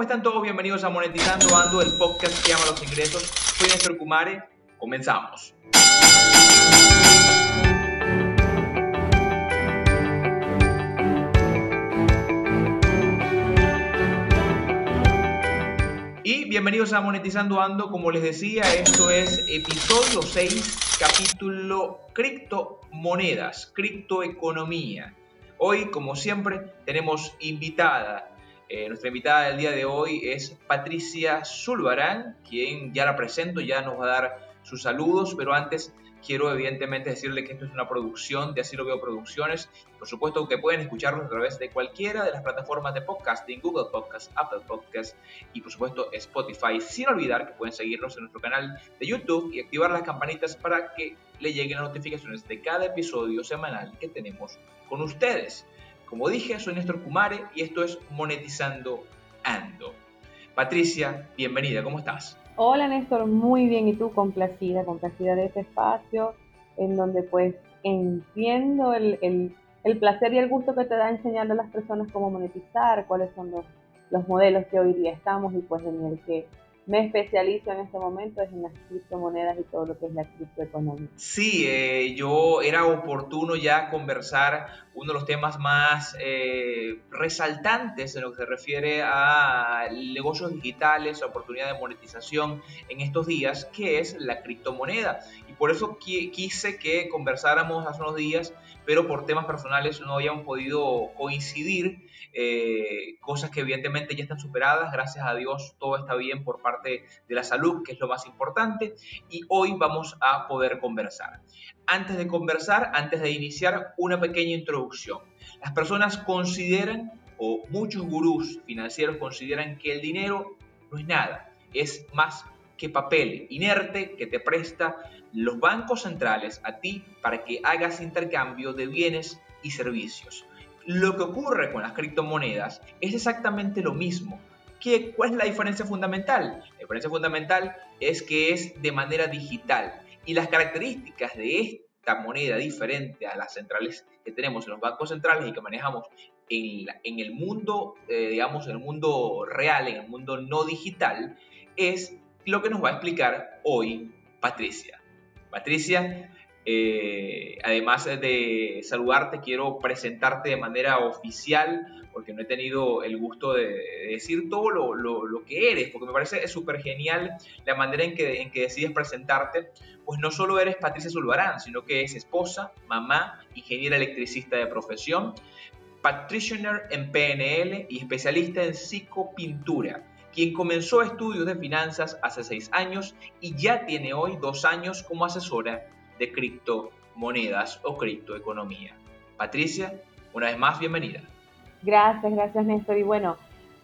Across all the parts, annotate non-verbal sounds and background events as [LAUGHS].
¿cómo están todos? Bienvenidos a Monetizando Ando, el podcast que ama los ingresos. Soy Néstor Kumare, comenzamos. Y bienvenidos a Monetizando Ando, como les decía, esto es episodio 6, capítulo criptomonedas, criptoeconomía. Hoy, como siempre, tenemos invitada eh, nuestra invitada del día de hoy es Patricia Zulbarán, quien ya la presento, ya nos va a dar sus saludos, pero antes quiero evidentemente decirle que esto es una producción de Así lo veo producciones. Por supuesto que pueden escucharnos a través de cualquiera de las plataformas de podcasting, Google Podcast, Apple Podcast y por supuesto Spotify. Sin olvidar que pueden seguirnos en nuestro canal de YouTube y activar las campanitas para que le lleguen las notificaciones de cada episodio semanal que tenemos con ustedes. Como dije, soy Néstor Kumare y esto es Monetizando Ando. Patricia, bienvenida, ¿cómo estás? Hola Néstor, muy bien. ¿Y tú? Complacida, complacida de este espacio en donde pues entiendo el, el, placer y el gusto que te da enseñarle a las personas cómo monetizar, cuáles son los, los modelos que hoy día estamos y pues en el que me especializo en este momento es en las criptomonedas y todo lo que es la criptoeconomía. Sí, eh, yo era oportuno ya conversar uno de los temas más eh, resaltantes en lo que se refiere a negocios digitales, oportunidad de monetización en estos días, que es la criptomoneda. Y por eso quise que conversáramos hace unos días, pero por temas personales no habíamos podido coincidir eh, cosas que evidentemente ya están superadas, gracias a Dios todo está bien por parte de la salud, que es lo más importante, y hoy vamos a poder conversar. Antes de conversar, antes de iniciar, una pequeña introducción. Las personas consideran, o muchos gurús financieros consideran que el dinero no es nada, es más que papel inerte que te presta los bancos centrales a ti para que hagas intercambio de bienes y servicios. Lo que ocurre con las criptomonedas es exactamente lo mismo. ¿Qué, ¿Cuál es la diferencia fundamental? La diferencia fundamental es que es de manera digital y las características de esta moneda diferente a las centrales que tenemos en los bancos centrales y que manejamos en, en el mundo, eh, digamos, en el mundo real, en el mundo no digital, es lo que nos va a explicar hoy Patricia. Patricia eh, además de saludarte, quiero presentarte de manera oficial, porque no he tenido el gusto de, decir todo lo, que eres, porque me parece súper genial la manera en que, en que decides presentarte, pues no solo eres Patricia Zulbarán, sino que es esposa, mamá, ingeniera electricista de profesión, practitioner en PNL y especialista en psicopintura quien comenzó estudios de finanzas hace seis años y ya tiene hoy dos años como asesora de criptomonedas o criptoeconomía. Patricia, una vez más, bienvenida. Gracias, gracias Néstor. Y bueno,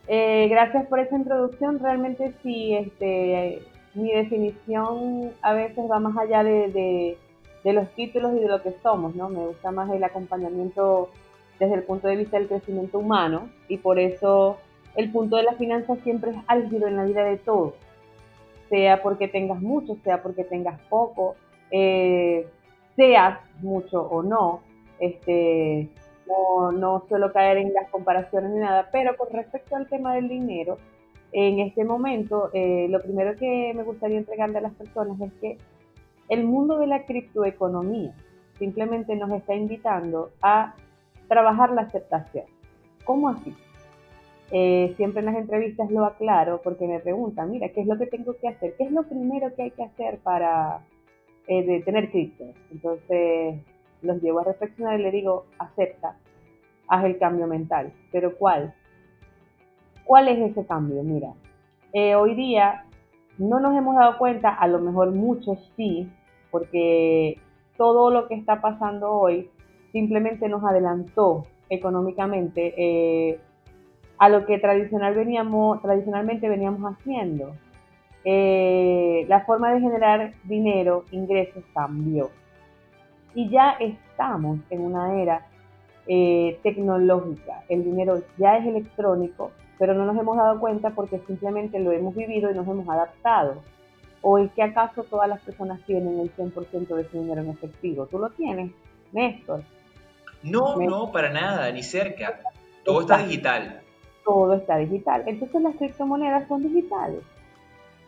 eh, gracias por esa introducción. Realmente sí, este, mi definición a veces va más allá de, de, los títulos y de lo que somos, ¿no? Me gusta más el acompañamiento desde el punto de vista del crecimiento humano y por eso el punto de la finanza siempre es álgido en la vida de todos, sea porque tengas mucho, sea porque tengas poco, eh, seas mucho o no, este, no, no suelo caer en las comparaciones ni nada, pero con respecto al tema del dinero, en este momento, eh, lo primero que me gustaría entregarle a las personas es que el mundo de la criptoeconomía simplemente nos está invitando a trabajar la aceptación. ¿Cómo así? Eh, siempre en las entrevistas lo aclaro porque me preguntan, mira, ¿qué es lo que tengo que hacer? ¿Qué es lo primero que hay que hacer para, eh, tener cripto. Entonces los llevo a reflexionar y le digo, acepta, haz el cambio mental. Pero ¿cuál? ¿Cuál es ese cambio? Mira, eh, hoy día no nos hemos dado cuenta, a lo mejor muchos sí, porque todo lo que está pasando hoy simplemente nos adelantó económicamente a lo que tradicional veníamos, tradicionalmente veníamos haciendo. Eh, la forma de generar dinero, ingresos cambió. Y ya estamos en una era eh, tecnológica. El dinero ya es electrónico, pero no nos hemos dado cuenta porque simplemente lo hemos vivido y nos hemos adaptado. ¿O es que acaso todas las personas tienen el 100% de su dinero en efectivo? ¿Tú lo tienes, Néstor? No, no, para nada, ni cerca. Todo está digital. Todo está digital. Entonces las criptomonedas son digitales.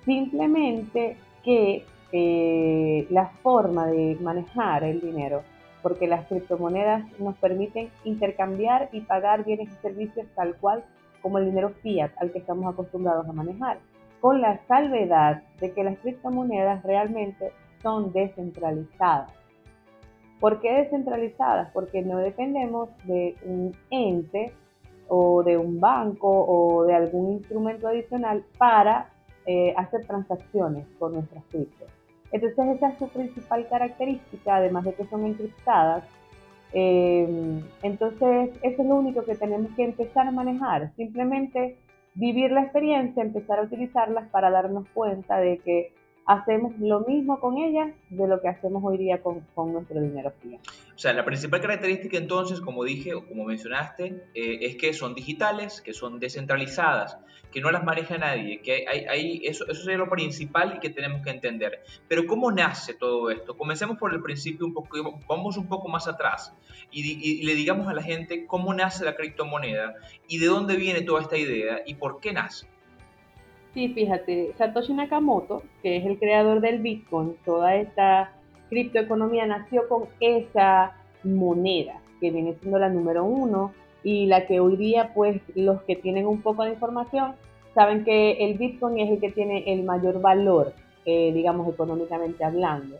Simplemente que eh, la forma de manejar el dinero, porque las criptomonedas nos permiten intercambiar y pagar bienes y servicios tal cual como el dinero fiat al que estamos acostumbrados a manejar, con la salvedad de que las criptomonedas realmente son descentralizadas. ¿Por qué descentralizadas? Porque no dependemos de un ente o de un banco o de algún instrumento adicional para eh, hacer transacciones con nuestras criptos. Entonces esa es su principal característica, además de que son encriptadas. Eh, entonces eso es lo único que tenemos que empezar a manejar, simplemente vivir la experiencia, empezar a utilizarlas para darnos cuenta de que hacemos lo mismo con ellas de lo que hacemos hoy día con, nuestro dinero fiat. O sea, la principal característica entonces, como dije o como mencionaste, eh, es que son digitales, que son descentralizadas, que no las maneja nadie, que hay, hay, eso, eso es lo principal y que tenemos que entender. Pero ¿cómo nace todo esto? Comencemos por el principio un poco, vamos un poco más atrás y le digamos a la gente cómo nace la criptomoneda y de dónde viene toda esta idea y por qué nace. Sí, fíjate, Satoshi Nakamoto, que es el creador del Bitcoin, toda esta criptoeconomía nació con esa moneda, que viene siendo la número uno y la que hoy día, pues, los que tienen un poco de información saben que el Bitcoin es el que tiene el mayor valor, eh, digamos, económicamente hablando.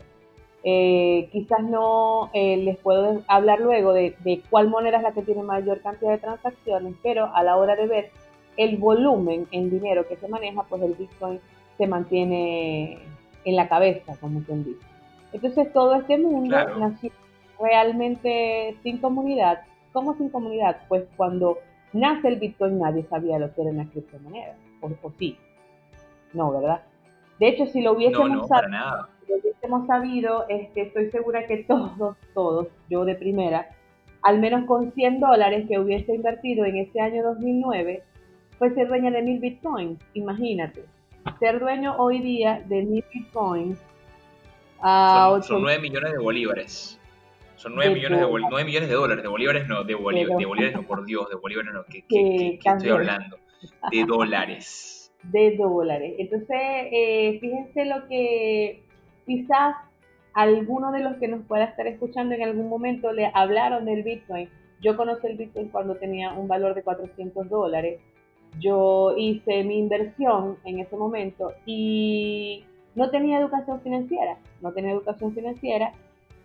Eh, quizás no eh, les puedo hablar luego de, de cuál moneda es la que tiene mayor cantidad de transacciones, pero a la hora de ver el volumen en dinero que se maneja, pues el Bitcoin se mantiene en la cabeza, como quien dice. Entonces todo este mundo nació realmente sin comunidad. ¿Cómo sin comunidad? Pues cuando nace el Bitcoin nadie sabía lo que era una criptomoneda. O, sí. No, ¿verdad? De hecho, si lo hubiésemos, sabido, lo hubiésemos sabido, este, estoy segura que todos, todos, yo de primera, al menos con 100 dólares que hubiese invertido en ese año 2009, pues ser dueña de mil bitcoins, imagínate. Ser dueño hoy día de mil bitcoins a son, 9 millones de bolívares. Son 9 millones de, 9 millones de dólares, de bolívares no, de, bolívares, de bolívares no, por Dios, de bolívares no, ¿qué, estoy hablando? De dólares. [LAUGHS] De dólares. Entonces, eh, fíjense lo que quizás alguno de los que nos pueda estar escuchando en algún momento le hablaron del Bitcoin. Yo conocí el Bitcoin cuando tenía un valor de 400 dólares yo hice mi inversión en ese momento y no tenía educación financiera, no tenía educación financiera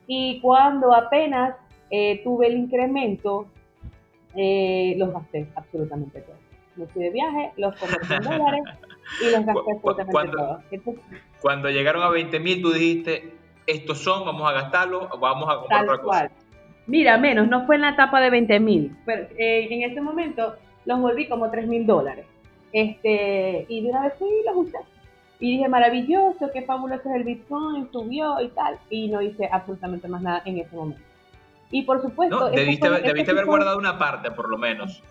y cuando apenas eh, tuve el incremento, eh, los gasté absolutamente todos. Me fui de viaje, los convertí en [LAUGHS] dólares y los gasté absolutamente todos. cuando llegaron a 20 mil, tú dijiste, estos son, vamos a gastarlo, vamos a comprar otra cosa. Mira, menos, no fue en la etapa de 20 mil, pero eh, en ese momento los volví como 3 mil dólares. Este, y de una vez fui y los usé. Y dije, maravilloso, qué fabuloso es el Bitcoin, subió y tal. Y no hice absolutamente más nada en ese momento. Y por supuesto... No, debiste, haber guardado una parte, por lo menos.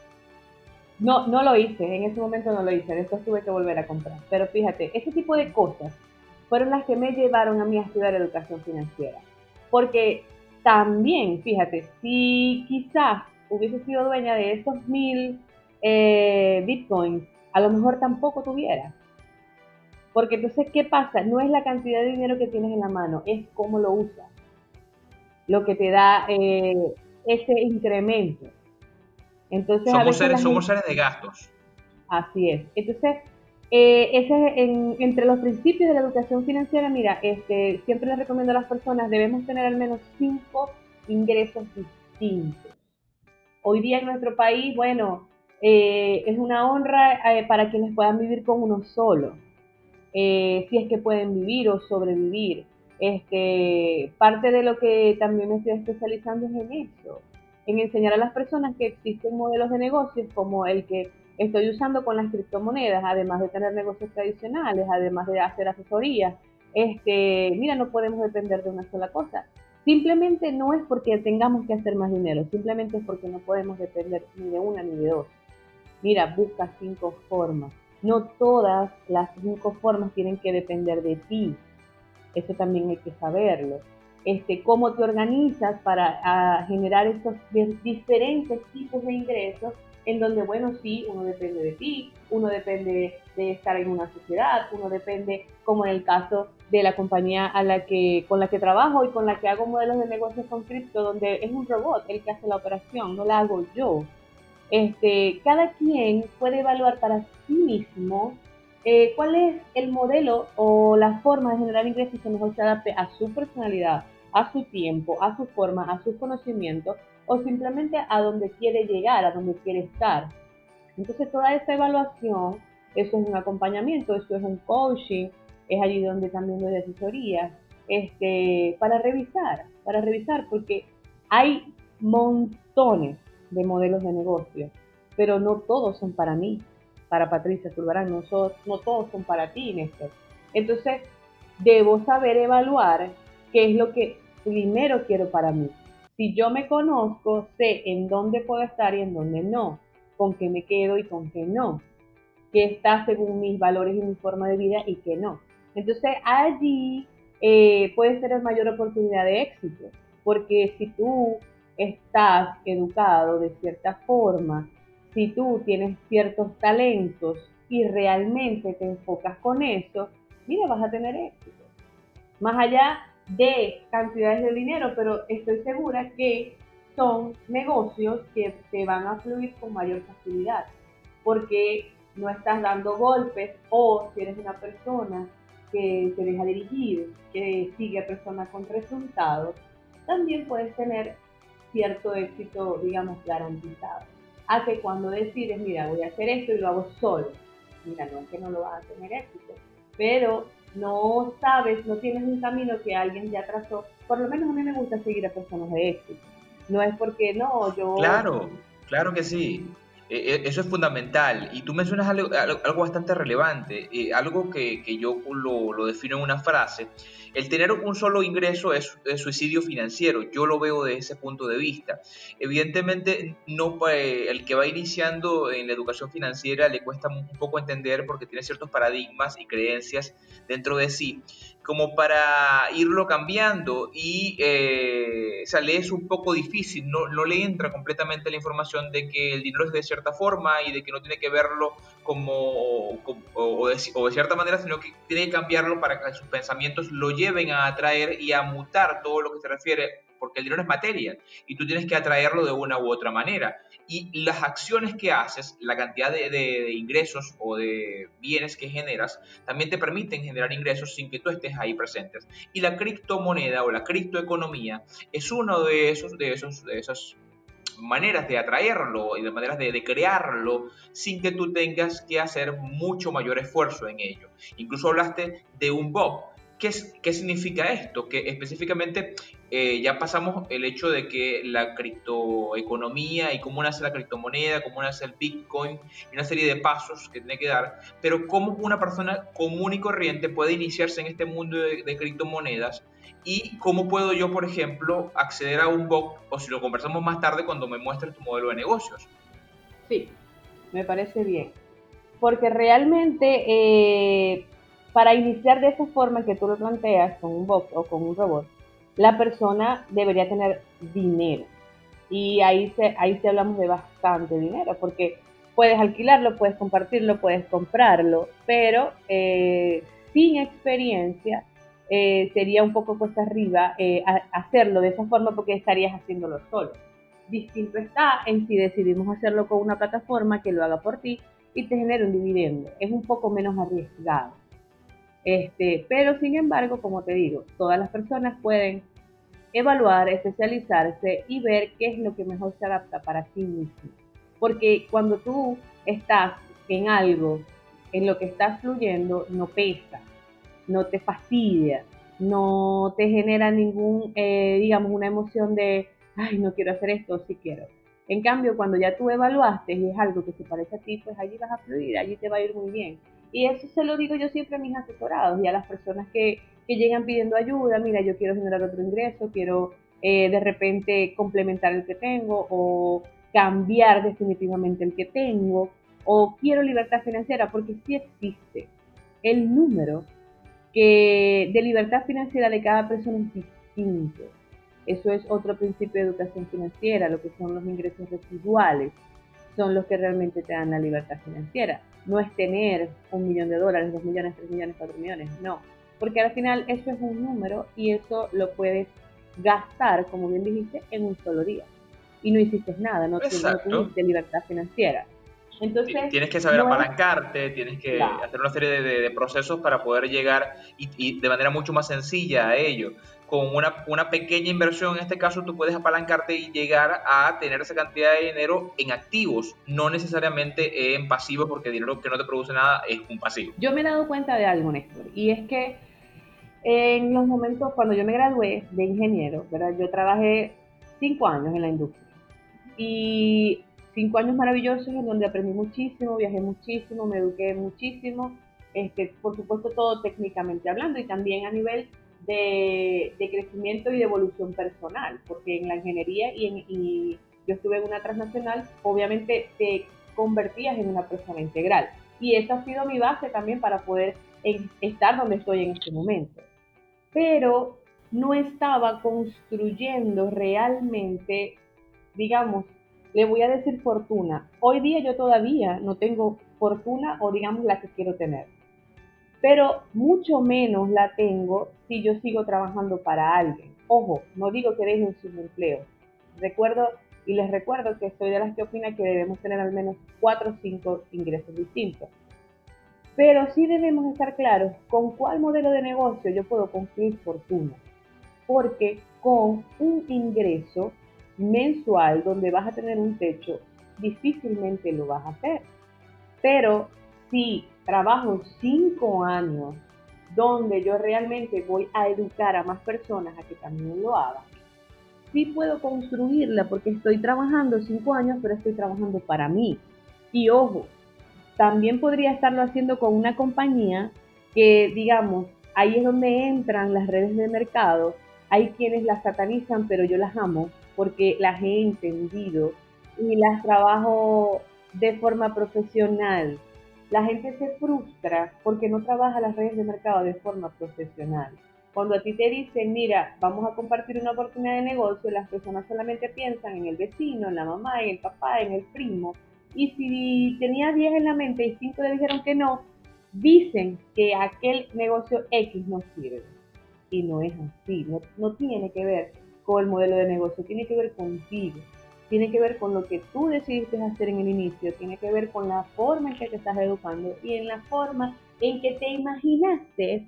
No, no lo hice, en ese momento no lo hice, después tuve que volver a comprar. Pero fíjate, ese tipo de cosas fueron las que me llevaron a mí a estudiar educación financiera. Porque también, fíjate, si quizás hubiese sido dueña de esos mil eh, Bitcoin, a lo mejor tampoco tuviera. Porque entonces, ¿qué pasa? No es la cantidad de dinero que tienes en la mano, es cómo lo usas. Lo que te da eh, ese incremento. Entonces, somos, seres, somos seres de gastos. Así es. Entonces, eh, ese en, entre los principios de la educación financiera, mira, este, siempre les recomiendo a las personas, debemos tener al menos cinco ingresos distintos. Hoy día en nuestro país, bueno, eh, es una honra eh, para quienes puedan vivir con uno solo, eh, si es que pueden vivir o sobrevivir. Este, parte de lo que también me estoy especializando es en eso, en enseñar a las personas que existen modelos de negocios como el que estoy usando con las criptomonedas, además de tener negocios tradicionales, además de hacer asesorías. Este, mira, no podemos depender de una sola cosa. Simplemente no es porque tengamos que hacer más dinero, simplemente es porque no podemos depender ni de una ni de dos mira, busca cinco formas. No todas las cinco formas tienen que depender de ti. Eso también hay que saberlo. este, cómo te organizas para generar estos diferentes tipos de ingresos en donde, bueno, sí, uno depende de ti, uno depende de estar en una sociedad, uno depende, como en el caso de la compañía a la que, con la que trabajo y con la que hago modelos de negocios con cripto, donde es un robot el que hace la operación, no la hago yo. Este, cada quien puede evaluar para sí mismo eh, cuál es el modelo o la forma de generar ingresos que mejor se adapte a su personalidad, a su tiempo, a su forma, a sus conocimientos o simplemente a donde quiere llegar, a donde quiere estar. Entonces toda esa evaluación, eso es un acompañamiento, eso es un coaching, es allí donde también doy asesoría, este, para revisar, para revisar, porque hay montones de modelos de negocio, pero no todos son para mí, para Patricia Zurbarán, no, no todos son para ti, Néstor. Entonces, debo saber evaluar qué es lo que primero quiero para mí. Si yo me conozco, sé en dónde puedo estar y en dónde no, con qué me quedo y con qué no, qué está según mis valores y mi forma de vida y qué no. Entonces allí eh, puede ser la mayor oportunidad de éxito, porque si tú estás educado de cierta forma, si tú tienes ciertos talentos y realmente te enfocas con eso, mira, vas a tener éxito. Más allá de cantidades de dinero, pero estoy segura que son negocios que te van a fluir con mayor facilidad, porque no estás dando golpes o si eres una persona que se deja dirigir, que sigue a personas con resultados, también puedes tener cierto éxito, digamos, garantizado. A que cuando decides, mira, voy a hacer esto y lo hago solo, mira, no es que no lo vas a tener éxito, pero no sabes, no tienes un camino que alguien ya trazó. Por lo menos a mí me gusta seguir a personas de éxito. No es porque no, yo... Claro, claro que sí. E, e, eso es fundamental. Y tú mencionas algo, algo bastante relevante, eh, algo que, que yo lo, lo, defino en una frase. El tener un solo ingreso es, suicidio financiero. Yo lo veo de ese punto de vista. Evidentemente, no eh, el que va iniciando en la educación financiera le cuesta un poco entender porque tiene ciertos paradigmas y creencias dentro de sí como para irlo cambiando y eh, o le es un poco difícil, no, no, le entra completamente la información de que el dinero es de cierta forma y de que no tiene que verlo como, o, de, cierta manera, sino que tiene que cambiarlo para que sus pensamientos lo lleven a atraer y a mutar todo lo que se refiere, porque el dinero es materia y tú tienes que atraerlo de una u otra manera y las acciones que haces, la cantidad de, ingresos o de bienes que generas, también te permiten generar ingresos sin que tú estés ahí presentes. Y la criptomoneda o la criptoeconomía es uno de esos, de esos, de esas maneras de atraerlo y de maneras de, de, crearlo sin que tú tengas que hacer mucho mayor esfuerzo en ello. Incluso hablaste de un bot. ¿Qué, ¿Qué, significa esto? Que específicamente eh, ya pasamos el hecho de que la criptoeconomía y cómo nace la criptomoneda, cómo nace el Bitcoin, y una serie de pasos que tiene que dar, pero cómo una persona común y corriente puede iniciarse en este mundo de, criptomonedas y cómo puedo yo, por ejemplo, acceder a un bot, o si lo conversamos más tarde cuando me muestres tu modelo de negocios. Sí, me parece bien. Porque realmente eh, para iniciar de esa forma que tú lo planteas, con un bot o con un robot, la persona debería tener dinero. Y ahí se, ahí se hablamos de bastante dinero, porque puedes alquilarlo, puedes compartirlo, puedes comprarlo, pero eh, sin experiencia eh, sería un poco cuesta arriba eh, hacerlo de esa forma porque estarías haciéndolo solo. Distinto está en si decidimos hacerlo con una plataforma que lo haga por ti y te genere un dividendo. Es un poco menos arriesgado. Este, pero sin embargo, como te digo, todas las personas pueden evaluar, especializarse y ver qué es lo que mejor se adapta para sí mismo. Porque cuando tú estás en algo, en lo que estás fluyendo, no pesa, no te fastidia, no te genera ningún, eh, digamos, una emoción de, ay, no quiero hacer esto, sí quiero. En cambio, cuando ya tú evaluaste y es algo que se parece a ti, pues allí vas a fluir, allí te va a ir muy bien. Y eso se lo digo yo siempre a mis asesorados y a las personas que, llegan pidiendo ayuda, mira, yo quiero generar otro ingreso, quiero eh, de repente complementar el que tengo o cambiar definitivamente el que tengo o quiero libertad financiera porque sí existe el número que de libertad financiera de cada persona es distinto. Eso es otro principio de educación financiera, lo que son los ingresos residuales, son los que realmente te dan la libertad financiera. No es tener un millón de dólares, dos millones, tres millones, cuatro millones, no. Porque al final eso es un número y eso lo puedes gastar, como bien dijiste, en un solo día. Y no hiciste nada, no, tuviste libertad financiera. Entonces, tienes que saber apalancarte, tienes que hacer una serie de, procesos para poder llegar y, de manera mucho más sencilla a ello. Con una, una, pequeña inversión, en este caso, tú puedes apalancarte y llegar a tener esa cantidad de dinero en activos, no necesariamente en pasivos, porque dinero que no te produce nada es un pasivo. Yo me he dado cuenta de algo, Néstor, y es que en los momentos cuando yo me gradué de ingeniero, ¿verdad? yo trabajé cinco años en la industria. Y cinco años maravillosos en donde aprendí muchísimo, viajé muchísimo, me eduqué muchísimo, este, por supuesto todo técnicamente hablando y también a nivel de, crecimiento y de evolución personal, porque en la ingeniería y, yo estuve en una transnacional, obviamente te convertías en una persona integral. Y esa ha sido mi base también para poder estar donde estoy en este momento. Pero no estaba construyendo realmente, digamos, le voy a decir fortuna. Hoy día yo todavía no tengo fortuna o digamos la que quiero tener. Pero mucho menos la tengo si yo sigo trabajando para alguien. Ojo, no digo que dejen sus empleos. Recuerdo y les recuerdo que soy de las que opina que debemos tener al menos cuatro o cinco ingresos distintos. Pero sí debemos estar claros con cuál modelo de negocio yo puedo construir fortuna. Porque con un ingreso mensual donde vas a tener un techo, difícilmente lo vas a hacer. Pero si trabajo cinco años donde yo realmente voy a educar a más personas a que también lo hagan, sí puedo construirla porque estoy trabajando cinco años, pero estoy trabajando para mí. Y ojo, también podría estarlo haciendo con una compañía que, digamos, ahí es donde entran las redes de mercado. Hay quienes las satanizan, pero yo las amo porque las he entendido y las trabajo de forma profesional. La gente se frustra porque no trabaja las redes de mercado de forma profesional. Cuando a ti te dicen, mira, vamos a compartir una oportunidad de negocio, las personas solamente piensan en el vecino, en la mamá, en el papá, en el primo. Y si tenía 10 en la mente y 5 le dijeron que no, dicen que aquel negocio X no sirve. Y no es así, no, tiene que ver con el modelo de negocio, tiene que ver contigo, tiene que ver con lo que tú decidiste hacer en el inicio, tiene que ver con la forma en que te estás educando y en la forma en que te imaginaste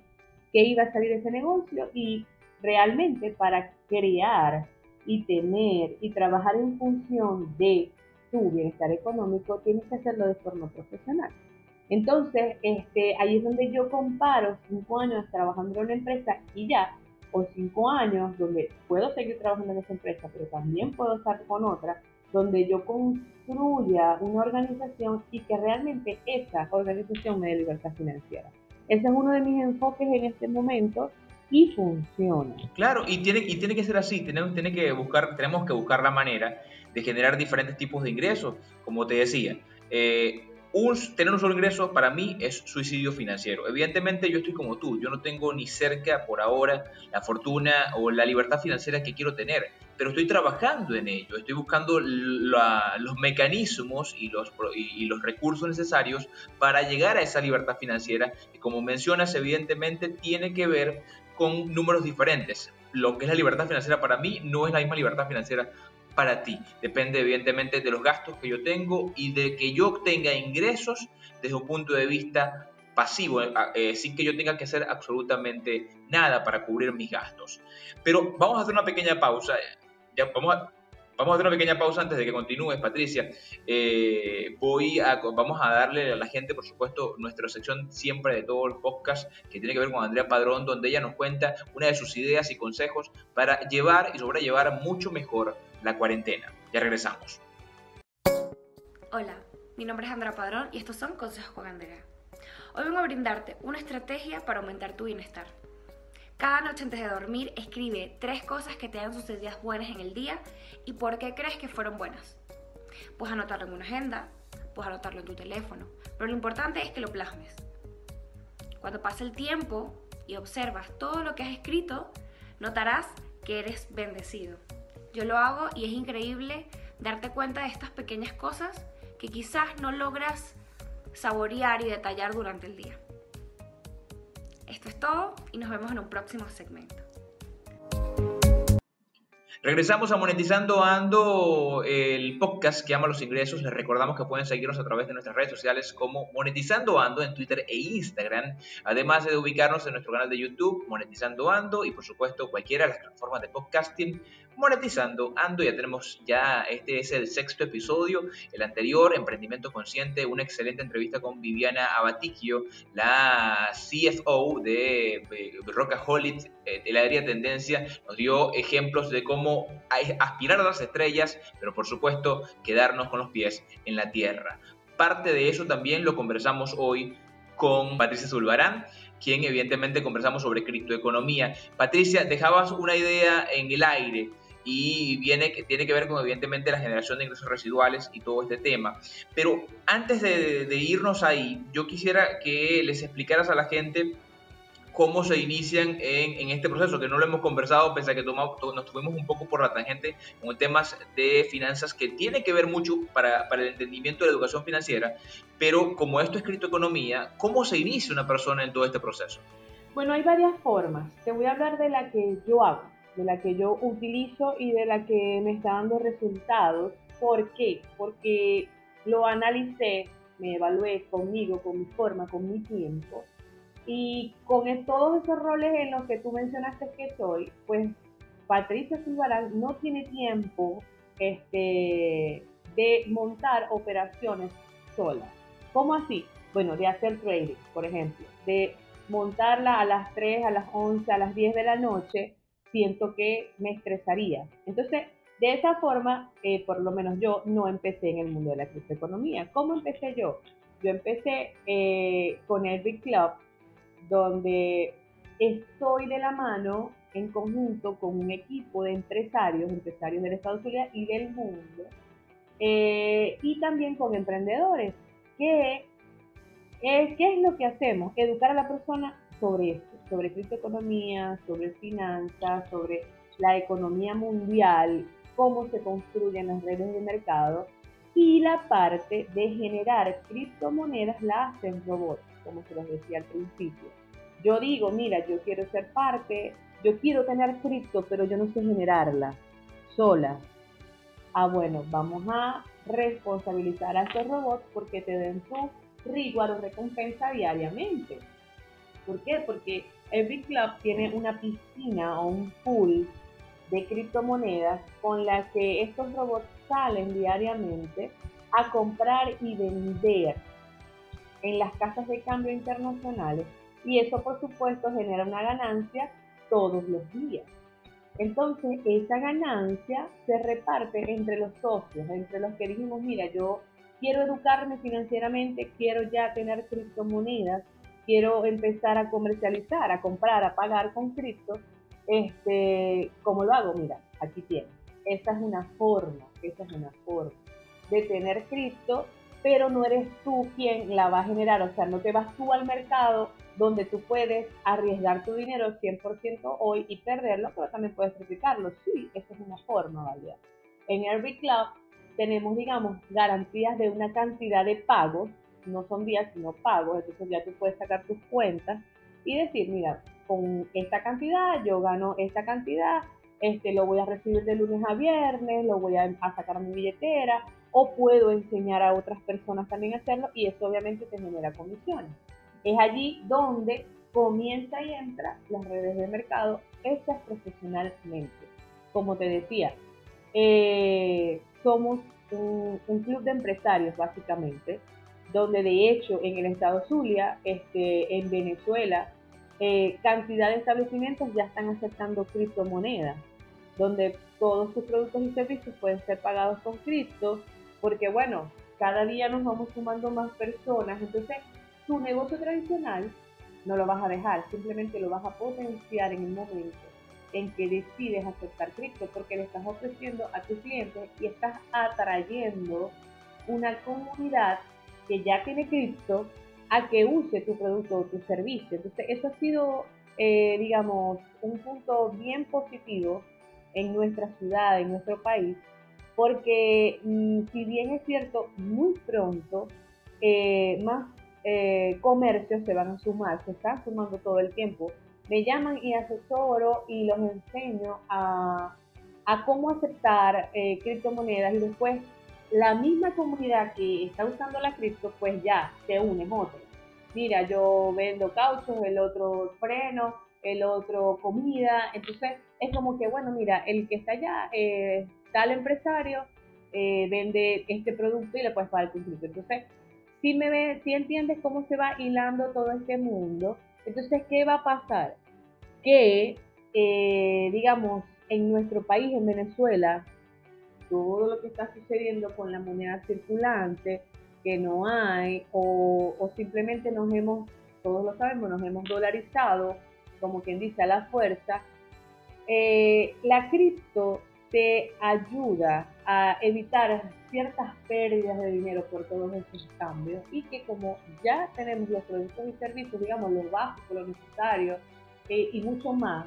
que iba a salir ese negocio y realmente para crear y tener y trabajar en función de tu bienestar económico, tienes que hacerlo de forma profesional. Entonces, este, ahí es donde yo comparo cinco años trabajando en una empresa y ya o cinco años donde puedo seguir trabajando en esa empresa, pero también puedo estar con otra, donde yo construya una organización y que realmente esa organización me dé libertad financiera. Ese es uno de mis enfoques en este momento y funciona. Claro, y tiene, y tiene que ser así, tenemos, tiene que buscar, tenemos que buscar la manera de generar diferentes tipos de ingresos, como te decía. Eh, tener un solo ingreso para mí es suicidio financiero. Evidentemente yo estoy como tú, yo no tengo ni cerca por ahora la fortuna o la libertad financiera que quiero tener, pero estoy trabajando en ello, estoy buscando los mecanismos y los, y los recursos necesarios para llegar a esa libertad financiera que como mencionas evidentemente tiene que ver con números diferentes. Lo que es la libertad financiera para mí no es la misma libertad financiera para ti. Depende evidentemente de los gastos que yo tengo y de que yo obtenga ingresos desde un punto de vista pasivo, eh, eh, sin que yo tenga que hacer absolutamente nada para cubrir mis gastos. Pero vamos a hacer una pequeña pausa. Ya, vamos, a, vamos a hacer una pequeña pausa antes de que continúes, Patricia. Eh, voy a, vamos a darle a la gente, por supuesto, nuestra sección siempre de todo el podcast que tiene que ver con Andrea Padrón, donde ella nos cuenta una de sus ideas y consejos para llevar y sobrellevar mucho mejor la cuarentena. Ya regresamos. Hola, mi nombre es Andra Padrón y estos son Consejos con Andrea. Hoy vengo a brindarte una estrategia para aumentar tu bienestar. Cada noche antes de dormir escribe tres cosas que te hayan sucedido buenas en el día y por qué crees que fueron buenas. Puedes anotarlo en una agenda, puedes anotarlo en tu teléfono, pero lo importante es que lo plasmes. Cuando pase el tiempo y observas todo lo que has escrito, notarás que eres bendecido. Yo lo hago y es increíble darte cuenta de estas pequeñas cosas que quizás no logras saborear y detallar durante el día. Esto es todo y nos vemos en un próximo segmento. Regresamos a Monetizando Ando, el podcast que ama los ingresos. Les recordamos que pueden seguirnos a través de nuestras redes sociales como Monetizando Ando en Twitter e Instagram, además de ubicarnos en nuestro canal de YouTube, Monetizando Ando, y por supuesto cualquiera de las plataformas de podcasting monetizando ando. Ya tenemos ya, este es el sexto episodio, el anterior, Emprendimiento Consciente, una excelente entrevista con Viviana Abaticchio, la CFO de Rockaholic, eh, de la área tendencia, nos dio ejemplos de cómo aspirar a las estrellas, pero por supuesto quedarnos con los pies en la tierra. Parte de eso también lo conversamos hoy con Patricia Zulbarán, quien evidentemente conversamos sobre criptoeconomía. Patricia, dejabas una idea en el aire y viene, que tiene que ver con evidentemente la generación de ingresos residuales y todo este tema. Pero antes de, irnos ahí, yo quisiera que les explicaras a la gente cómo se inician en, este proceso, que no lo hemos conversado, pese a que tomamos, nos tuvimos un poco por la tangente con temas de finanzas que tiene que ver mucho para, para, el entendimiento de la educación financiera, pero como esto es criptoeconomía, ¿cómo se inicia una persona en todo este proceso? Bueno, hay varias formas. Te voy a hablar de la que yo hago de la que yo utilizo y de la que me está dando resultados. ¿Por qué? Porque lo analicé, me evalué conmigo, con mi forma, con mi tiempo. Y con todos esos roles en los que tú mencionaste que soy, pues Patricia Silvarán no tiene tiempo este, de montar operaciones sola. ¿Cómo así? Bueno, de hacer trading, por ejemplo, de montarla a las 3, a las 11, a las 10 de la noche siento que me estresaría. Entonces, de esa forma, eh, por lo menos yo no empecé en el mundo de la criptoeconomía. ¿Cómo empecé yo? Yo empecé eh, con el Big Club, donde estoy de la mano en conjunto con un equipo de empresarios, empresarios del Estados Unidos y del mundo, eh, y también con emprendedores, que, ¿qué es lo que hacemos? Educar a la persona sobre esto, sobre criptoeconomía, sobre finanzas, sobre la economía mundial, cómo se construyen las redes de mercado y la parte de generar criptomonedas la hacen robots, como se los decía al principio. Yo digo, mira, yo quiero ser parte, yo quiero tener cripto, pero yo no sé generarla sola. Ah, bueno, vamos a responsabilizar a estos robots porque te den su reward o recompensa diariamente. ¿Por qué? Porque Every Club tiene una piscina o un pool de criptomonedas con la que estos robots salen diariamente a comprar y vender en las casas de cambio internacionales y eso por supuesto genera una ganancia todos los días. Entonces esa ganancia se reparte entre los socios, entre los que dijimos, mira, yo quiero educarme financieramente, quiero ya tener criptomonedas quiero empezar a comercializar, a comprar, a pagar con cripto, este, ¿cómo lo hago? Mira, aquí tienes. Esa es una forma, esa es una forma de tener cripto, pero no eres tú quien la va a generar, o sea, no te vas tú al mercado donde tú puedes arriesgar tu dinero 100% hoy y perderlo, pero también puedes replicarlo. Sí, esa es una forma, ¿vale? En Airbnb Club tenemos, digamos, garantías de una cantidad de pagos no son días, sino pagos, entonces ya tú puedes sacar tus cuentas y decir, mira, con esta cantidad yo gano esta cantidad, este lo voy a recibir de lunes a viernes, lo voy a, sacar a mi billetera, o puedo enseñar a otras personas también a hacerlo y eso obviamente te genera comisiones. Es allí donde comienza y entra las redes de mercado hechas profesionalmente. Como te decía, eh, somos un, un, club de empresarios básicamente donde de hecho en el estado Zulia, este, en Venezuela, eh, cantidad de establecimientos ya están aceptando criptomonedas, donde todos sus productos y servicios pueden ser pagados con cripto, porque bueno, cada día nos vamos sumando más personas, entonces tu negocio tradicional no lo vas a dejar, simplemente lo vas a potenciar en el momento en que decides aceptar cripto, porque le estás ofreciendo a tus clientes y estás atrayendo una comunidad que ya tiene cripto a que use tu producto o tu servicio. Entonces, eso ha sido, eh, digamos, un punto bien positivo en nuestra ciudad, en nuestro país, porque mm, si bien es cierto, muy pronto eh, más eh, comercios se van a sumar, se están sumando todo el tiempo. Me llaman y asesoro y los enseño a, a cómo aceptar eh, criptomonedas y después la misma comunidad que está usando la cripto, pues ya se une otros. Mira, yo vendo cauchos, el otro freno, el otro comida. Entonces es como que, bueno, mira, el que está allá, eh, tal empresario, eh, vende este producto y le puedes pagar el cripto. Entonces, si me ve, si entiendes cómo se va hilando todo este mundo, entonces, ¿qué va a pasar? Que, eh, digamos, en nuestro país, en Venezuela, todo lo que está sucediendo con la moneda circulante, que no hay, o, simplemente nos hemos, todos lo sabemos, nos hemos dolarizado, como quien dice, a la fuerza, eh, la cripto te ayuda a evitar ciertas pérdidas de dinero por todos estos cambios y que como ya tenemos los productos y servicios, digamos, los básicos, los necesarios eh, y mucho más,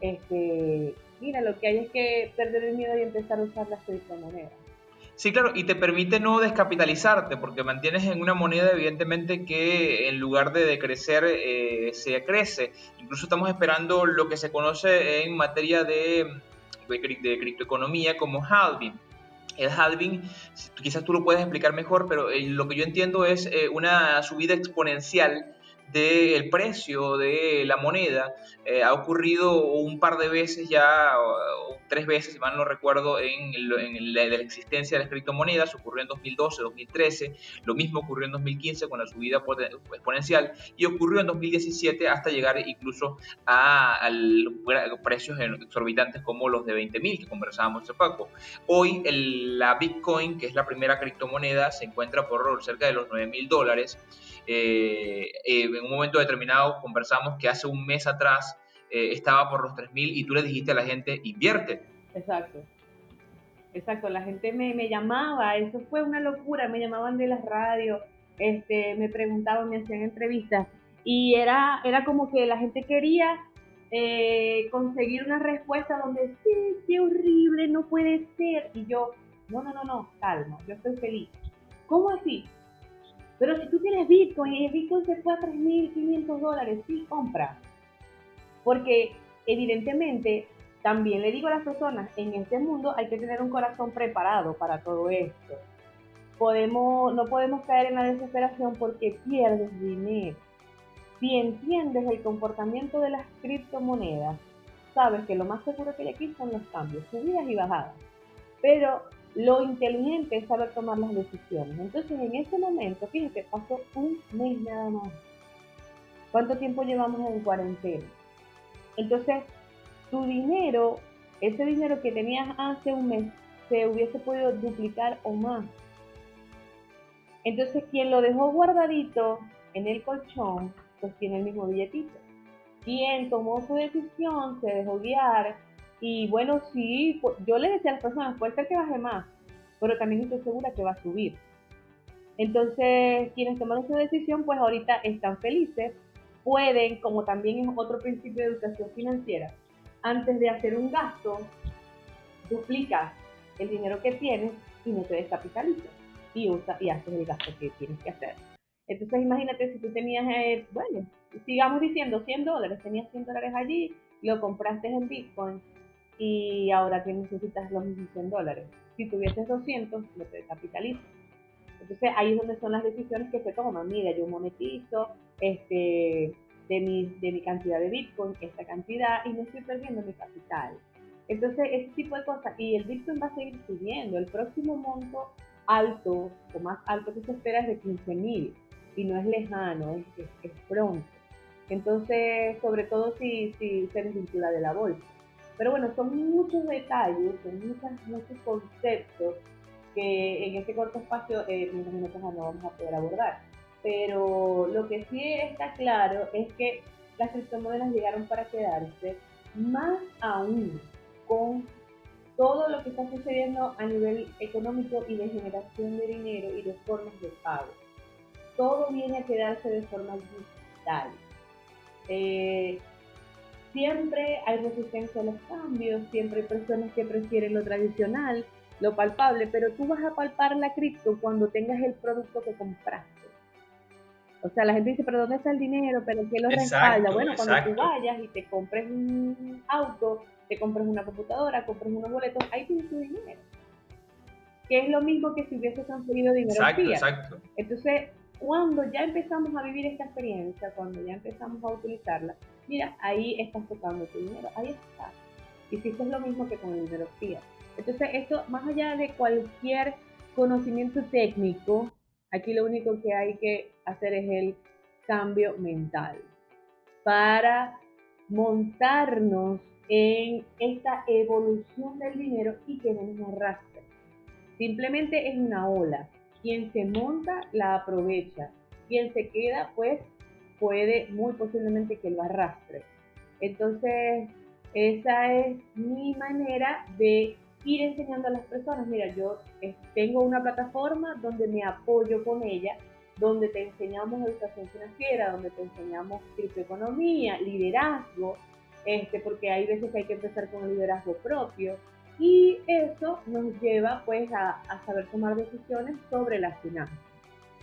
este, mira, lo que hay es que perder el miedo y empezar a usar las criptomonedas. Sí, claro, y te permite no descapitalizarte, porque mantienes en una moneda, evidentemente, que en lugar de decrecer, eh, se crece. Incluso estamos esperando lo que se conoce en materia de, de, criptoeconomía como halving. El halving, quizás tú lo puedes explicar mejor, pero eh, lo que yo entiendo es eh, una subida exponencial del precio de la moneda eh, ha ocurrido un par de veces ya, o, tres veces, si mal no recuerdo, en, la, existencia de las criptomonedas. Ocurrió en 2012, 2013, lo mismo ocurrió en 2015 con la subida exponencial y ocurrió en 2017 hasta llegar incluso a, los precios exorbitantes como los de 20 mil que conversábamos hace poco. Hoy la Bitcoin, que es la primera criptomoneda, se encuentra por cerca de los 9 mil dólares. Eh, eh, en un momento determinado conversamos que hace un mes atrás eh, estaba por los 3.000 y tú le dijiste a la gente, invierte. Exacto. Exacto, la gente me, me, llamaba, eso fue una locura, me llamaban de las radios, este, me preguntaban, me hacían entrevistas y era, era como que la gente quería conseguir una respuesta donde sí, qué horrible, no puede ser. Y yo, no, no, no, no, calma, yo estoy feliz. ¿Cómo así? Pero si tú tienes Bitcoin y el Bitcoin se fue a 3.500 dólares, sí, compra. Porque evidentemente también le digo a las personas, en este mundo hay que tener un corazón preparado para todo esto. Podemos, no podemos caer en la desesperación porque pierdes dinero. Si entiendes el comportamiento de las criptomonedas, sabes que lo más seguro que hay aquí son los cambios, subidas y bajadas. Pero lo inteligente es saber tomar las decisiones. Entonces, en ese momento, fíjate, pasó un mes nada más. ¿Cuánto tiempo llevamos en cuarentena? Entonces, tu dinero, ese dinero que tenías hace un mes, se hubiese podido duplicar o más. Entonces, quien lo dejó guardadito en el colchón, pues tiene el mismo billetito. Quien tomó su decisión, se dejó guiar, y bueno, sí, yo le decía a las personas, puede ser que baje más, pero también estoy segura que va a subir. Entonces, quienes tomaron su decisión, pues ahorita están felices, pueden, como también es otro principio de educación financiera, antes de hacer un gasto, duplica el dinero que tienes y no te descapitalizas y, usa, y haces el gasto que tienes que hacer. Entonces, imagínate si tú tenías, eh, bueno, sigamos diciendo 100 dólares, tenías 100 dólares allí, lo compraste en Bitcoin y ahora que necesitas los mismos 100 dólares. Si tuvieses 200, lo te capitalizas. Entonces ahí es donde son las decisiones que se toman. Mira, yo monetizo este, de, mi, de mi cantidad de Bitcoin esta cantidad y no estoy perdiendo mi capital. Entonces ese tipo de cosas. Y el Bitcoin va a seguir subiendo. El próximo monto alto o más alto que se espera es de 15 mil y no es lejano, es, es, pronto. Entonces, sobre todo si, si se desvincula de la bolsa. Pero bueno, son muchos detalles, son muchos conceptos que en este corto espacio eh, minutos no vamos a poder abordar. Pero lo que sí está claro es que las criptomonedas llegaron para quedarse, más aún con todo lo que está sucediendo a nivel económico y de generación de dinero y de formas de pago. Todo viene a quedarse de forma digital. Eh, siempre hay resistencia a los cambios, siempre hay personas que prefieren lo tradicional, lo palpable, pero tú vas a palpar la cripto cuando tengas el producto que compraste. O sea, la gente dice, pero ¿dónde está el dinero? ¿Pero qué lo respalda? Bueno, cuando tú vayas y te compres un auto, te compres una computadora, compres unos boletos, ahí tienes tu dinero. Que es lo mismo que si hubiese transferido dinero. Exacto, exacto. Entonces, cuando ya empezamos a vivir esta experiencia, cuando ya empezamos a utilizarla, mira, ahí estás tocando tu dinero, ahí está. Es lo mismo que con el dinero fiat. Entonces, esto, más allá de cualquier conocimiento técnico, aquí lo único que hay que hacer es el cambio mental para montarnos en esta evolución del dinero y que no nos arrastre. Simplemente es una ola. Quien se monta la aprovecha. Quien se queda, pues puede muy posiblemente que lo arrastre. Entonces, esa es mi manera de ir enseñando a las personas. Mira, yo eh, tengo una plataforma donde me apoyo con ella, donde te enseñamos educación financiera, donde te enseñamos criptoeconomía, liderazgo, este, porque hay veces que hay que empezar con el liderazgo propio. Y eso nos lleva pues a, saber tomar decisiones sobre las finanzas.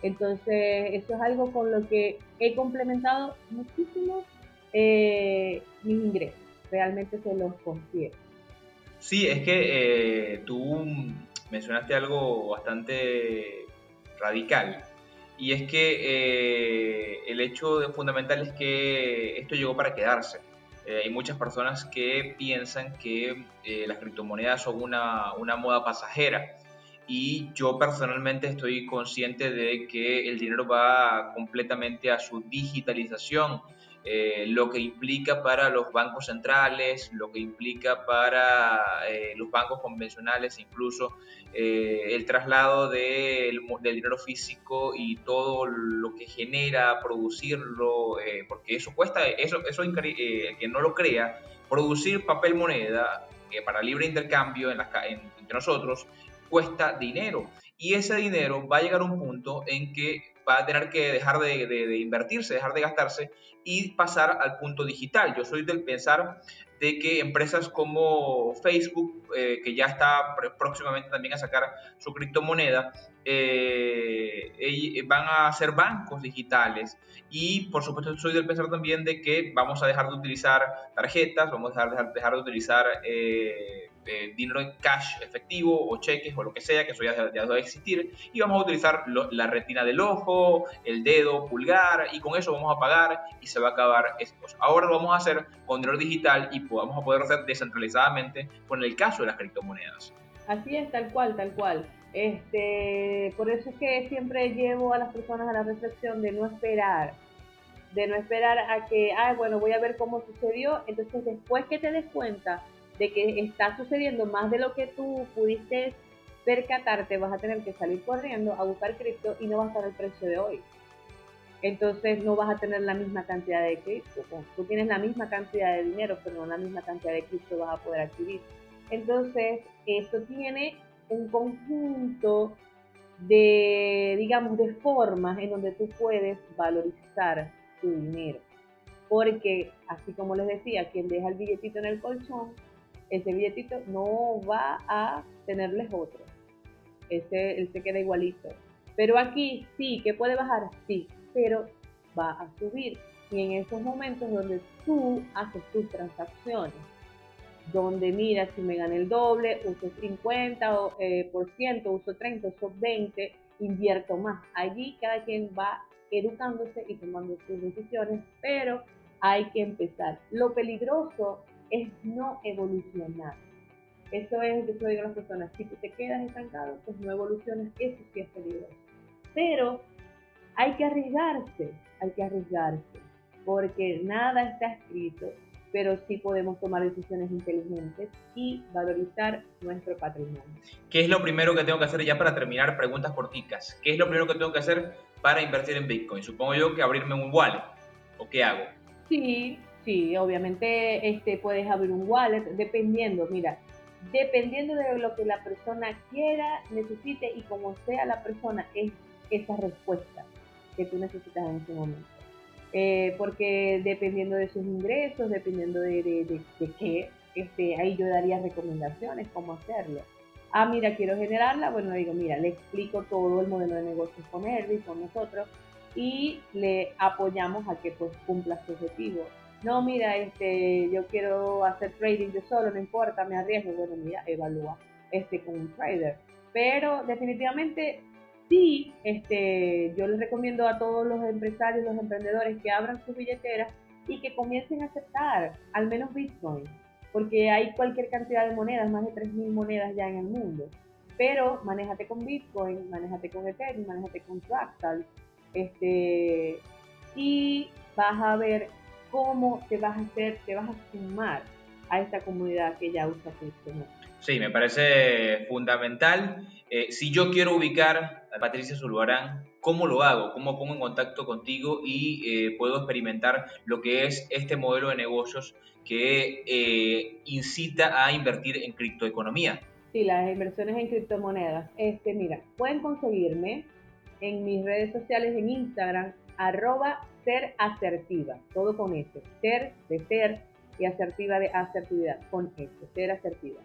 Entonces, eso es algo con lo que he complementado muchísimo eh, mis ingresos. Realmente se los confiero. Sí, es que eh, tú mencionaste algo bastante radical y es que eh, el hecho fundamental es que esto llegó para quedarse. Eh, hay muchas personas que piensan que las criptomonedas son una, una moda pasajera. Y yo personalmente estoy consciente de que el dinero va completamente a su digitalización eh, lo que implica para los bancos centrales, lo que implica para eh, los bancos convencionales, incluso eh, el traslado del, dinero físico y todo lo que genera producirlo, porque eso cuesta, eso, que no lo crea, producir papel moneda para libre intercambio en entre nosotros cuesta dinero. Y ese dinero va a llegar a un punto en que va a tener que dejar de, de, invertirse, dejar de gastarse y pasar al punto digital. Yo soy del pensar de que empresas como Facebook, eh, que ya está próximamente también a sacar su criptomoneda, eh, van a ser bancos digitales. Y por supuesto soy del pensar también de que vamos a dejar de utilizar tarjetas, vamos a dejar, dejar de utilizar eh, dinero en cash efectivo o cheques o lo que sea, que eso ya, ya debe existir, y vamos a utilizar la retina del ojo, el dedo, pulgar, y con eso vamos a pagar y se va a acabar esto. Ahora lo vamos a hacer con dinero digital y a poder hacer descentralizadamente con el caso de las criptomonedas. Así es, tal cual, tal cual. Este, por eso es que siempre llevo a las personas a la reflexión de no esperar, de no esperar a que, ah, bueno, voy a ver cómo sucedió, entonces después que te des cuenta de que está sucediendo más de lo que tú pudiste percatarte, vas a tener que salir corriendo a buscar cripto y no va a estar el precio de hoy. Entonces no vas a tener la misma cantidad de cripto. Tú tienes la misma cantidad de dinero, pero no la misma cantidad de cripto vas a poder adquirir. Entonces, esto tiene un conjunto de, digamos, de formas en donde tú puedes valorizar tu dinero. Porque, así como les decía, quien deja el billetito en el colchón, ese billetito no va a tenerles otro. Ese, él se queda igualito. Pero aquí sí, que puede bajar, sí, pero va a subir. Y en esos momentos donde tú haces tus transacciones, donde mira si me gané el doble, uso 50 eh, por ciento, uso 30, uso 20, invierto más. Allí cada quien va educándose y tomando sus decisiones, pero hay que empezar. Lo peligroso es no evolucionar. Eso es, yo digo a las personas, si tú te quedas estancado, pues no evolucionas, eso sí es peligroso. Pero hay que arriesgarse, hay que arriesgarse, porque nada está escrito, pero sí podemos tomar decisiones inteligentes y valorizar nuestro patrimonio. ¿Qué es lo primero que tengo que hacer ya para terminar? Preguntas corticas. ¿Qué es lo primero que tengo que hacer para invertir en Bitcoin? Supongo yo que abrirme un wallet. ¿O qué hago? Sí, Sí, obviamente este, puedes abrir un wallet, dependiendo, mira, dependiendo de lo que la persona quiera, necesite y como sea la persona, es esa respuesta que tú necesitas en ese momento. eh, porque dependiendo de sus ingresos, dependiendo de, de, qué, este, ahí yo daría recomendaciones, cómo hacerlo. Ah, mira, quiero generarla, bueno, digo, mira, le explico todo el modelo de negocios con y con nosotros, y le apoyamos a que pues cumpla su objetivo. No, mira, este, yo quiero hacer trading yo solo, no importa, me arriesgo. Bueno, mira, evalúa este con un trader. Pero definitivamente sí, este, yo les recomiendo a todos los empresarios, los emprendedores que abran sus billeteras y que comiencen a aceptar al menos Bitcoin, porque hay cualquier cantidad de monedas, más de 3.000 monedas ya en el mundo. Pero manéjate con Bitcoin, manéjate con Ethereum, manéjate con Fractal, este, y vas a ver cómo te vas a hacer, te vas a sumar a esta comunidad que ya usa criptomonedas. Sí, me parece fundamental. Eh, si yo quiero ubicar a Patricia Zulbarán, ¿cómo lo hago? ¿Cómo pongo en contacto contigo y eh, puedo experimentar lo que es este modelo de negocios que eh, incita a invertir en criptoeconomía? Sí, las inversiones en criptomonedas. Este, mira, pueden conseguirme en mis redes sociales en Instagram, arroba ser asertiva, todo con S, ser de ser y asertiva de asertividad, con S, ser asertiva.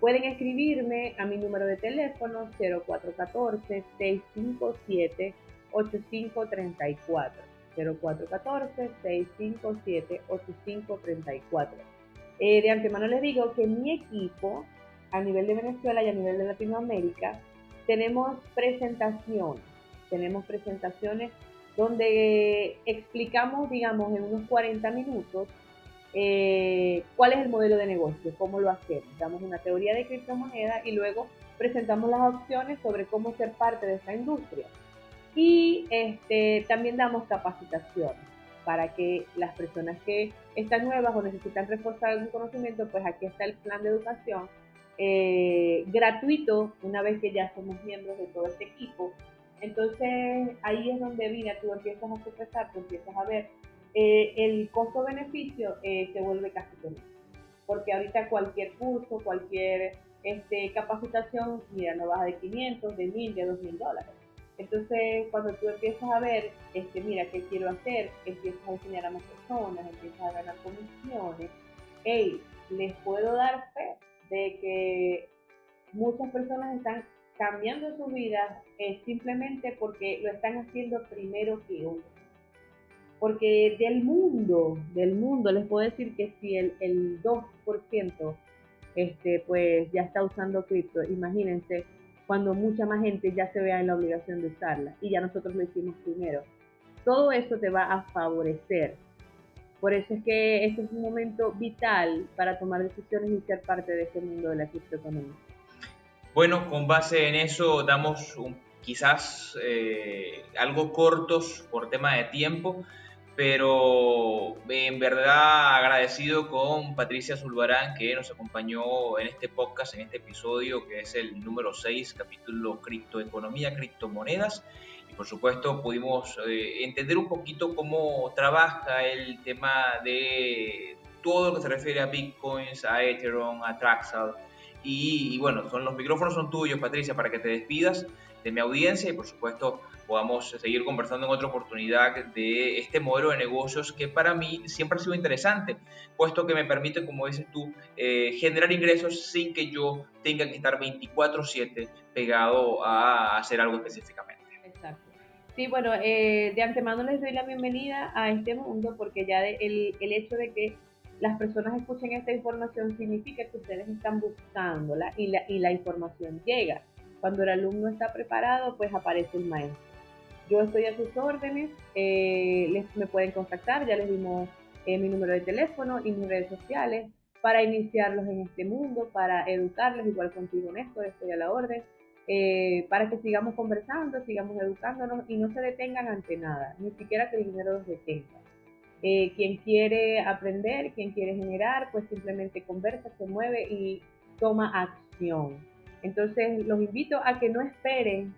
Pueden escribirme a mi número de teléfono 0414-657-8534. 0414-657-8534. Eh, de antemano les digo que mi equipo, a nivel de Venezuela y a nivel de Latinoamérica, tenemos presentaciones tenemos presentaciones donde explicamos, digamos, en unos 40 minutos eh, cuál es el modelo de negocio, cómo lo hacemos. Damos una teoría de criptomonedas y luego presentamos las opciones sobre cómo ser parte de esta industria. Y este, también damos capacitaciones para que las personas que están nuevas o necesitan reforzar algún conocimiento, pues aquí está el plan de educación eh, gratuito una vez que ya somos miembros de todo este equipo entonces ahí es donde viene, tú empiezas a sopesar, tú empiezas a ver, eh, el costo-beneficio eh, se vuelve casi todo. Porque ahorita cualquier curso, cualquier este, capacitación, mira, no baja de 500, de 1000, de 2000 dólares. Entonces, cuando tú empiezas a ver, este, mira, ¿qué quiero hacer? Empiezas a enseñar a más personas, empiezas a ganar comisiones. Hey, les puedo dar fe de que muchas personas están cambiando su vida es simplemente porque lo están haciendo primero que otros. Porque del mundo, del mundo, les puedo decir que si el, el 2% este, pues ya está usando cripto, imagínense cuando mucha más gente ya se vea en la obligación de usarla y ya nosotros lo hicimos primero. Todo eso te va a favorecer. Por eso es que este es un momento vital para tomar decisiones y ser parte de este mundo de la criptoeconomía. Bueno, con base en eso damos quizás eh, algo cortos por tema de tiempo, pero en verdad agradecido con Patricia Zulbarán que nos acompañó en este podcast, en este episodio que es el número 6, capítulo criptoeconomía, criptomonedas. Y por supuesto pudimos eh, entender un poquito cómo trabaja el tema de todo lo que se refiere a bitcoins, a Ethereum, a Traxal y, bueno, son, los micrófonos son tuyos, Patricia, para que te despidas de mi audiencia y por supuesto podamos seguir conversando en otra oportunidad de este modelo de negocios que para mí siempre ha sido interesante, puesto que me permite, como dices tú, eh, generar ingresos sin que yo tenga que estar 24/7 pegado a hacer algo específicamente. Exacto. Sí, bueno, eh, de antemano les doy la bienvenida a este mundo porque ya el, el hecho de que las personas escuchen esta información significa que ustedes están buscándola y la, y la información llega. Cuando el alumno está preparado, pues aparece el maestro. Yo estoy a sus órdenes, eh, les, me pueden contactar, ya les dimos eh, mi número de teléfono y mis redes sociales para iniciarlos en este mundo, para educarlos, igual contigo Néstor, estoy a la orden, eh, para que sigamos conversando, sigamos educándonos y no se detengan ante nada, ni siquiera que el dinero los detenga. Eh, quien quiere aprender, quien quiere generar, pues simplemente conversa, se mueve y toma acción. Entonces los invito a que no esperen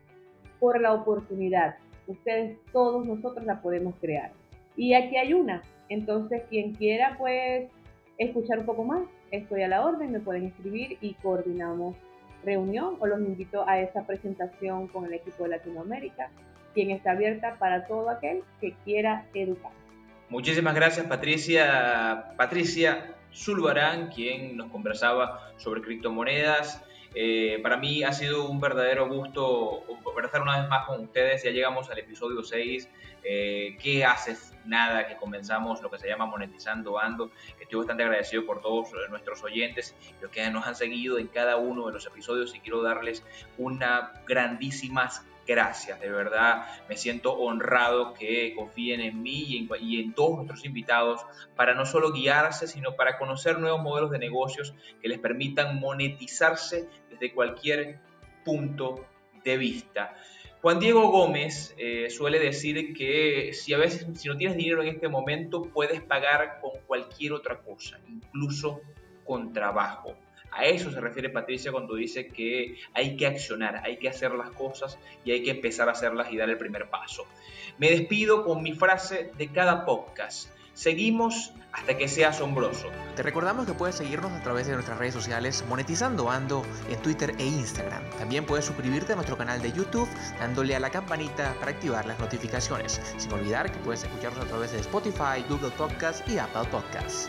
por la oportunidad. Ustedes, todos nosotros la podemos crear. Y aquí hay una. Entonces quien quiera pues escuchar un poco más, estoy a la orden, me pueden escribir y coordinamos reunión o los invito a esa presentación con el equipo de Latinoamérica, quien está abierta para todo aquel que quiera educar. Muchísimas gracias Patricia, Patricia Zulbarán, quien nos conversaba sobre criptomonedas. Eh, para mí ha sido un verdadero gusto conversar una vez más con ustedes. Ya llegamos al episodio 6. Eh, ¿Qué haces? Nada, que comenzamos lo que se llama Monetizando Ando. Estoy bastante agradecido por todos nuestros oyentes, los que nos han seguido en cada uno de los episodios y quiero darles una grandísima gracias, de verdad me siento honrado que confíen en mí y en, todos nuestros invitados para no solo guiarse, sino para conocer nuevos modelos de negocios que les permitan monetizarse desde cualquier punto de vista. Juan Diego Gómez eh, suele decir que si a veces si no tienes dinero en este momento puedes pagar con cualquier otra cosa, incluso con trabajo. A eso se refiere Patricia cuando dice que hay que accionar, hay que hacer las cosas y hay que empezar a hacerlas y dar el primer paso. Me despido con mi frase de cada podcast. Seguimos hasta que sea asombroso. Te recordamos que puedes seguirnos a través de nuestras redes sociales Monetizando Ando en Twitter e Instagram. También puedes suscribirte a nuestro canal de YouTube dándole a la campanita para activar las notificaciones. Sin olvidar que puedes escucharnos a través de Spotify, Google Podcast y Apple Podcasts.